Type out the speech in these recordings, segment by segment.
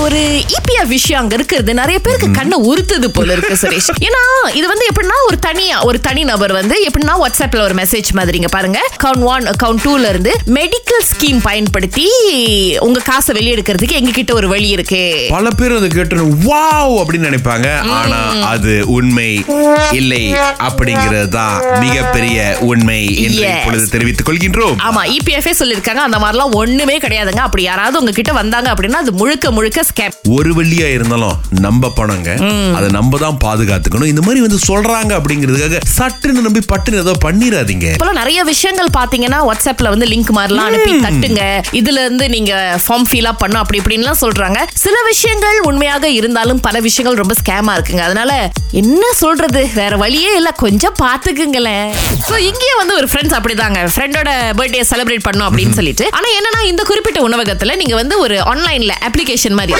ஒரு இபிஎஃப் விஷயம் அங்க இருக்கிறது. நிறைய பேருக்கு கண்ணை உறுத்துது போல இருக்கு சுரேஷ். ஏன்னா இது வந்து எப்படின்னா ஒரு தனியா ஒரு தனி நபர் வந்து எப்படின்னா வாட்ஸ்அப்ல ஒரு மெசேஜ் மாதிரிங்க பாருங்க. அக்கவுண்ட் ஒன் அக்கவுண்ட் டூல இருந்து மெடிக்கல் ஸ்கீம் பயன்படுத்தி உங்க காசை வெளியெடுக்கிறதுக்கு எங்க கிட்ட ஒரு வழி இருக்கு. பல பேர் அதை கேட்டு வாவ்! அப்படின்னு நினைப்பாங்க. ஆனா அது உண்மை இல்லை அப்படிங்கிறது தான் மிகப்பெரிய உண்மை என்று. இப்பொழுது தெரிவித்துக் கொள்கின்றோம். ஆமா இபிஎஃப்ஏ சொல்லிருக்காங்க அந்த மாதிரிலாம் ஒண்ணுமே கிடையாதுங்க. அப்படி யாராவது உங்ககிட்ட வந்தாங்க அப்படின்னா அது முழுக்க முழுக்க ஸ்கேம் ஒரு வெள்ளியா இருந்தாலும் நம்ம பணங்க. அதை நம்ம தான் பாதுகாத்துக்கணும். இந்த மாதிரி வந்து சொல்றாங்க அப்படிங்கிறதுக்காக சட்டுன்னு நம்பி பட்டுன்னு ஏதோ பண்ணிடாதீங்க இப்பெல்லாம் நிறைய விஷயங்கள் பாத்தீங்கன்னா வாட்ஸ்அப்ல வந்து லிங்க் மாதிரிலாம் அனுப்பி தட்டுங்க. இதுல இருந்து நீங்க ஃபார்ம் ஃபில் அப் பண்ணும் அப்படி இப்படின்லாம் சொல்றாங்க. சில விஷயங்கள் உண்மையாக இருந்தாலும் பல விஷயங்கள் ரொம்ப ஸ்கேமா இருக்குங்க. அதனால என்ன சொல்றது? வேற வழியே இல்ல. கொஞ்சம் பாத்துக்குங்களேன் சோ இங்கேயே வந்து ஒரு ஃப்ரெண்ட்ஸ் அப்படிதாங்க. ஃப்ரெண்டோட பர்த்டே செலிப்ரேட் பண்ணும் அப்படின்னு சொல்லிட்டு. ஆனா என்னன்னா இந்த குறிப்பிட்ட உணவகத்துல நீங்க வந்து ஒரு ஆன்லைன்ல அப்ளிகேஷன் மாதிரி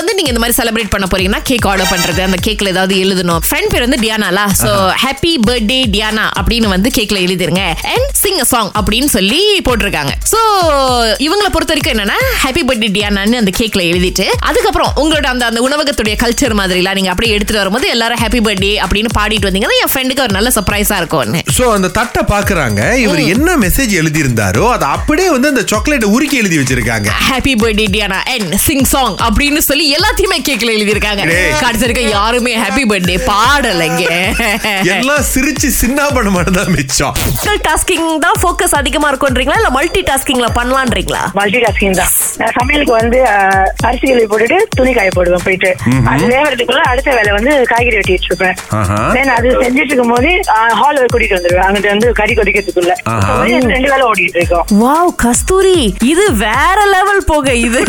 வந்து நீங்க இந்த மாதிரி செலிப்ரேட் பண்ண போறீங்கன்னா கேக் ஆர்டர் பண்றது அந்த கேக்ல ஏதாவது எழுதணும். ஃப்ரெண்ட் பேர் வந்து டியானாலா சோ ஹாப்பி பர்த்டே டியானா அப்படின்னு வந்து கேக்ல எழுதிருங்க. அண்ட் சிங் சாங் அப்படின்னு சொல்லி போட்டிருக்காங்க. சோ இவங்களை பொறுத்த வரைக்கும் என்னன்னா ஹாப்பி பர்த்டே டியானான்னு அந்த கேக்ல எழுதிட்டு அதுக்கப்புறம் உங்களோட அந்த அந்த உணவகத்துடைய கல்ச்சர் மாதிரிலாம் நீங்க அப்படியே எடுத்துட்டு வரும்போது எல்லாரும் ஹாப்பி பர்த்டே அப்படின்னு பாடிட்டு வந்தீங்கன்னா என் ஃப்ரெண்டுக்கு ஒரு நல்ல சர்ப்ரைஸா இருக்கும்னு சோ அந்த தட்டை பாக்குறாங்க. இவர் என்ன மெசேஜ் எழுதி இருந்தாரோ அதை அப்படியே வந்து அந்த சாக்லேட்டை உருக்கி எழுதி வச்சிருக்காங்க. Happy birthday Diana and sing song அப்படின்னு சொல்லி எல்லாத்தையுமே கேக்ல எழுதியிருக்காங்க. கடைசி வரைக்கும் யாருமே ஹாப்பி பர்த்டே பாடலைங்க. எல்லாம் சிரிச்சு சின்ன பண்ண மட்டும் தான் மிச்சம். மல்டி டாஸ்கிங் தான் ஃபோக்கஸ் அதிகமா இருக்கும்ன்றீங்களா? இல்ல மல்டி டாஸ்கிங்ல பண்ணலான்றீங்களா? மல்டி டாஸ்கிங் தான். நான் சமையலுக்கு வந்து அரிசி கழுவி போட்டுட்டு துணி காய போடுவேன் போயிட்டு. அது வேகிறதுக்குள்ள அடுத்த வேலை வந்து காய்கறி வெட்டி வச்சிருப்பேன். ஆஹா. தென் அது செஞ்சுட்டு இருக்கும் போது ஹால் கூட்டிட்டு வந்துருவேன். அங்கிட்டு வந்து கறி கொதிக்கிறதுக்குள்ள. ரெண்டு வேலை ஓடிட்டு இருக்கோம் வாவ் கஸ்தூரி இது வேற லெவல் போக இது.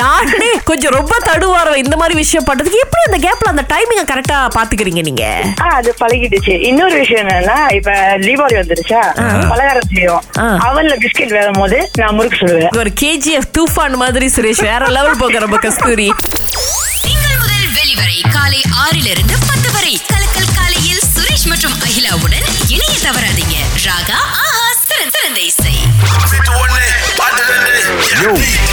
நானே கொஞ்சம் ரொம்ப தடுவாரம் இந்த மாதிரி விஷயம் பண்றதுக்கு? எப்படி அந்த கேப்ல அந்த டைமிங்க கரெக்டா பாத்துக்கிறீங்க நீங்க? அது பழகிடுச்சு. இன்னொரு விஷயம் என்னன்னா இப்ப தீபாவளி வந்துருச்சா? பலகாரம் செய்யும் ஆ. அவன்ல பிஸ்கெட் வேகும் போது நான் முறுக்கு சொல்லுவேன் ஒரு கேஜிஎஃப் தூஃபான் மாதிரி சுரேஷ். வேற லெவல் போக ரொம்ப கஸ்தூரி. திங்கள் முதல் வெளிவரை காலை ஆறிலிருந்து பத்து வரை. கலக்கல் காலையில் சுரேஷ் மற்றும் அகிலாவுடன் இணைய தவறாதீங்க. ராகா ஆஹா சிறந்த சிறந்த இசை. Yo.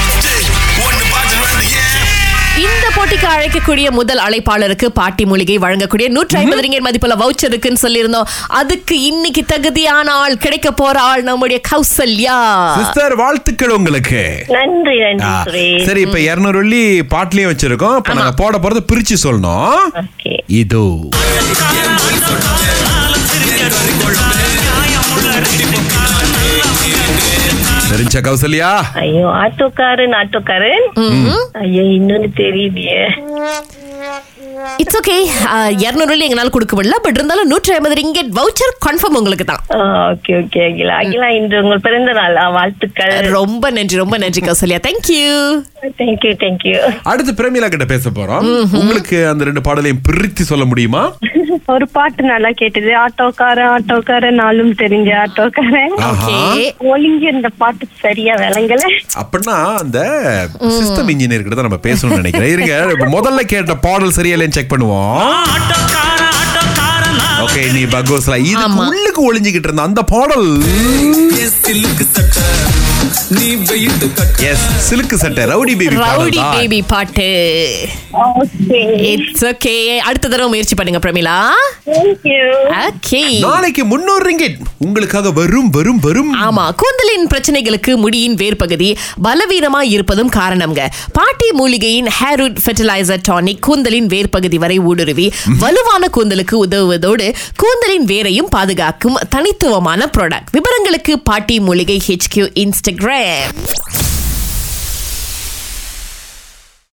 போட்டிக்கு அழைக்கக்கூடிய முதல் அழைப்பாளருக்கு பாட்டி மூலிகை வழங்கக்கூடிய நூற்றி ஐம்பது ரிங்கர் மதிப்புள்ள வவுச்சர் இருக்குன்னு சொல்லியிருந்தோம். அதுக்கு இன்னைக்கு தகுதியான ஆள் கிடைக்க போற ஆள் நம்முடைய கௌசல்யா. சிஸ்டர் வாழ்த்துக்கள் உங்களுக்கு. நன்றி நன்றி ஆ, சரி இப்ப இருநூறு வெள்ளி பாட்டிலையும் வச்சிருக்கோம். இப்ப நாங்க போட போறது பிரிச்சு சொல்லணும். ஓகே. இதோ. தெரிஞ்ச கௌசல்யா? ஐயோ ஆட்டோக்காரன் ஆட்டோக்காரன் ஐயோ இன்னொன்னு தெரியலையே இட்ஸ் ஓகே இருநூறு வெள்ளி எங்களால் கொடுக்க முடியல பட் இருந்தாலும் நூற்றி ஐம்பது ரிங்கெட் வவுச்சர் கன்ஃபார்ம் உங்களுக்கு தான் ஓகே ஓகே அகிலா. அகிலா இன்று உங்கள் பிறந்த நாள். வாழ்த்துக்கள். ரொம்ப நன்றி ரொம்ப நன்றி கௌசல்யா. தேங்க்யூ தேங்க்யூ தேங்க்யூ அடுத்து பிரேமிலா கிட்ட பேச போறோம். உங்களுக்கு அந்த ரெண்டு பாடலையும் பிரித்து சொல்ல முடியுமா? ஒரு பாட்டு நல்லா கேட்டது. ஆட்டோக்காரன் ஆட்டோக்காரன் நாளும் தெரிஞ்ச ஆட்டோக்காரன். ஓகே. ஒளிஞ்சு இந்த பாட்டு சரியா விளங்கல. அப்படின்னா அந்த சிஸ்டம் இன்ஜினியர் கிட்ட தான் நம்ம பேசணும்னு நினைக்கிறேன். இருங்க முதல்ல கேட்ட பாடல் சரியா இல்லைன்னு செக் பண்ணுவோம். ஓகே நீ பகோஸ்ல இது. உள்ளுக்கு ஒளிஞ்சுகிட்டு இருந்த அந்த பாடல். எஸ் சிலுக்கு சட்டை ரவுடி பேபி ரவுடி பேபி பாட்டு. இட்ஸ் ஓகே அடுத்த தடவை முயற்சி பண்ணுங்க பிரமிளா. ஓகே நாளைக்கு முன்னூறு ரிங்கிட் உங்களுக்காக வரும் வரும் வரும். ஆமா கூந்தலின் பிரச்சனைகளுக்கு முடியின் வேர்பகுதி பலவீனமா இருப்பதும் காரணம்ங்க. பாட்டி மூலிகையின் ஹேர்வுட் ஃபெர்டிலைசர் டானிக் கூந்தலின் வேர்பகுதி வரை ஊடுருவி வலுவான கூந்தலுக்கு உதவுவதோடு கூந்தலின் வேரையும் பாதுகாக்கும் தனித்துவமான ப்ராடக்ட் விவரங்களுக்கு பாட்டி மூலிகை ஹெச்கியூ இன்ஸ்டாகிராம்